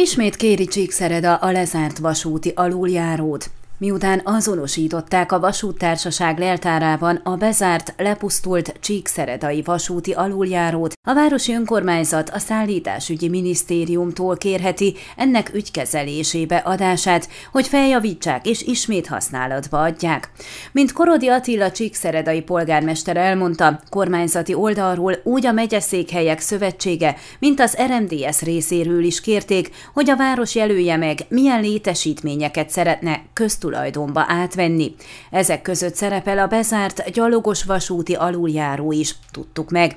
Ismét kéri Csíkszereda a lezárt vasúti aluljárót. Miután azonosították a vasúttársaság leltárában a bezárt, lepusztult Csíkszeredai vasúti aluljárót, a városi önkormányzat a szállításügyi minisztériumtól kérheti ennek ügykezelésébe adását, hogy feljavítsák és ismét használatba adják. Mint Korodi Attila Csíkszeredai polgármester elmondta, kormányzati oldalról úgy a megyeszékhelyek szövetsége, mint az RMDS részéről is kérték, hogy a város jelölje meg, milyen létesítményeket szeretne köztulajdonítani tulajdonba átvenni. Ezek között szerepel a bezárt gyalogos vasúti aluljáró is, tudtuk meg.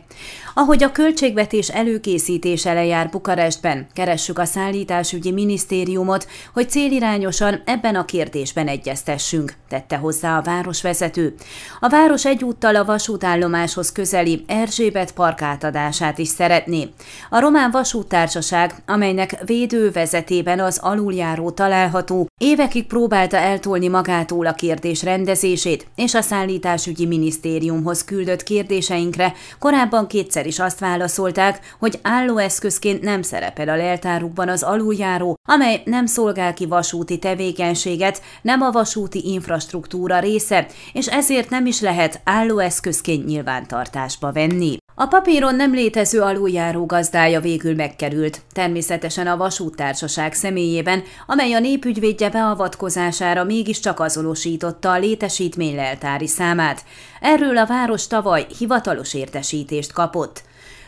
Ahogy a költségvetés előkészítése lejár Bukarestben, keressük a szállításügyi minisztériumot, hogy célirányosan ebben a kérdésben egyeztessünk, tette hozzá a városvezető. A város egyúttal a vasútállomáshoz közeli Erzsébet park átadását is szeretné. A Román Vasúttársaság, amelynek védővezetében az aluljáró található, évekig próbálta eltolni magától a kérdés rendezését, és a szállításügyi minisztériumhoz küldött kérdéseinkre korábban kétszer is azt válaszolták, hogy állóeszközként nem szerepel a leltárukban az aluljáró, amely nem szolgál ki vasúti tevékenységet, nem a vasúti infrastruktúra része, és ezért nem is lehet állóeszközként nyilvántartásba venni. A papíron nem létező aluljáró gazdája végül megkerült, természetesen a vasúttársaság személyében, amely a népügyvédje beavatkozására mégiscsak azonosította a létesítmény leltári számát. Erről a város tavaly hivatalos értesítést kapott.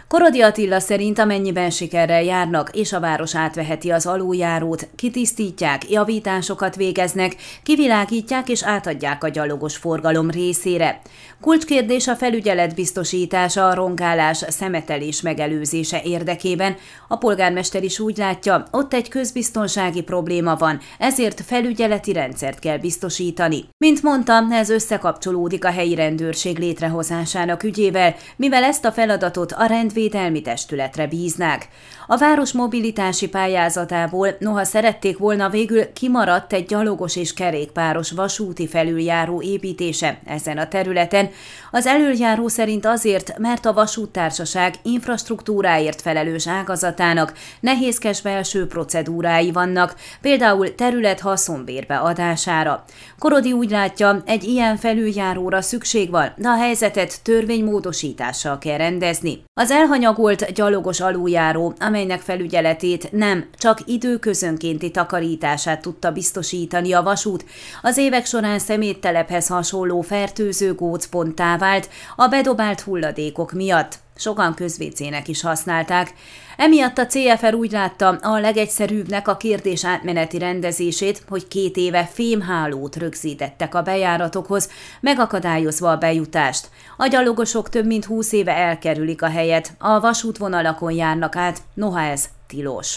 Korodi Attila szerint amennyiben sikerrel járnak, és a város átveheti az aluljárót, kitisztítják, javításokat végeznek, kivilágítják és átadják a gyalogos forgalom részére. Kulcskérdés a felügyelet biztosítása a rongálás, szemetelés megelőzése érdekében. A polgármester is úgy látja, ott egy közbiztonsági probléma van, ezért felügyeleti rendszert kell biztosítani. Mint mondtam, ez összekapcsolódik a helyi rendőrség létrehozásának ügyével, mivel ezt a feladatot a rendvédelmi testületre bíznák. A város mobilitási pályázatából, noha szerették volna végül kimaradt egy gyalogos és kerékpáros vasúti felüljáró építése ezen a területen, az előjáró szerint azért, mert a vasúttársaság infrastruktúráért felelős ágazatának nehézkes belső procedúrái vannak, például terület haszonbérbe adására. Korodi úgy látja, egy ilyen felüljáróra szükség van, de a helyzetet törvénymódosítással kell rendezni. Az elhanyagolt gyalogos aluljáró, amelynek felügyeletét nem, csak időközönkénti takarítását tudta biztosítani a vasút, az évek során szeméttelephez hasonló fertőző gócponttá vált a bedobált hulladékok miatt. Sokan közvécének is használták. Emiatt a CFR úgy látta a legegyszerűbbnek a kérdés átmeneti rendezését, hogy két éve fémhálót rögzítettek a bejáratokhoz, megakadályozva a bejutást. A gyalogosok több mint húsz éve elkerülik a helyet, a vasútvonalakon járnak át, noha ez tilos.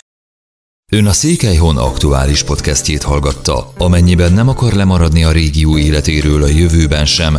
Ön a Székelyhon aktuális podcastjét hallgatta. Amennyiben nem akar lemaradni a régió életéről a jövőben sem,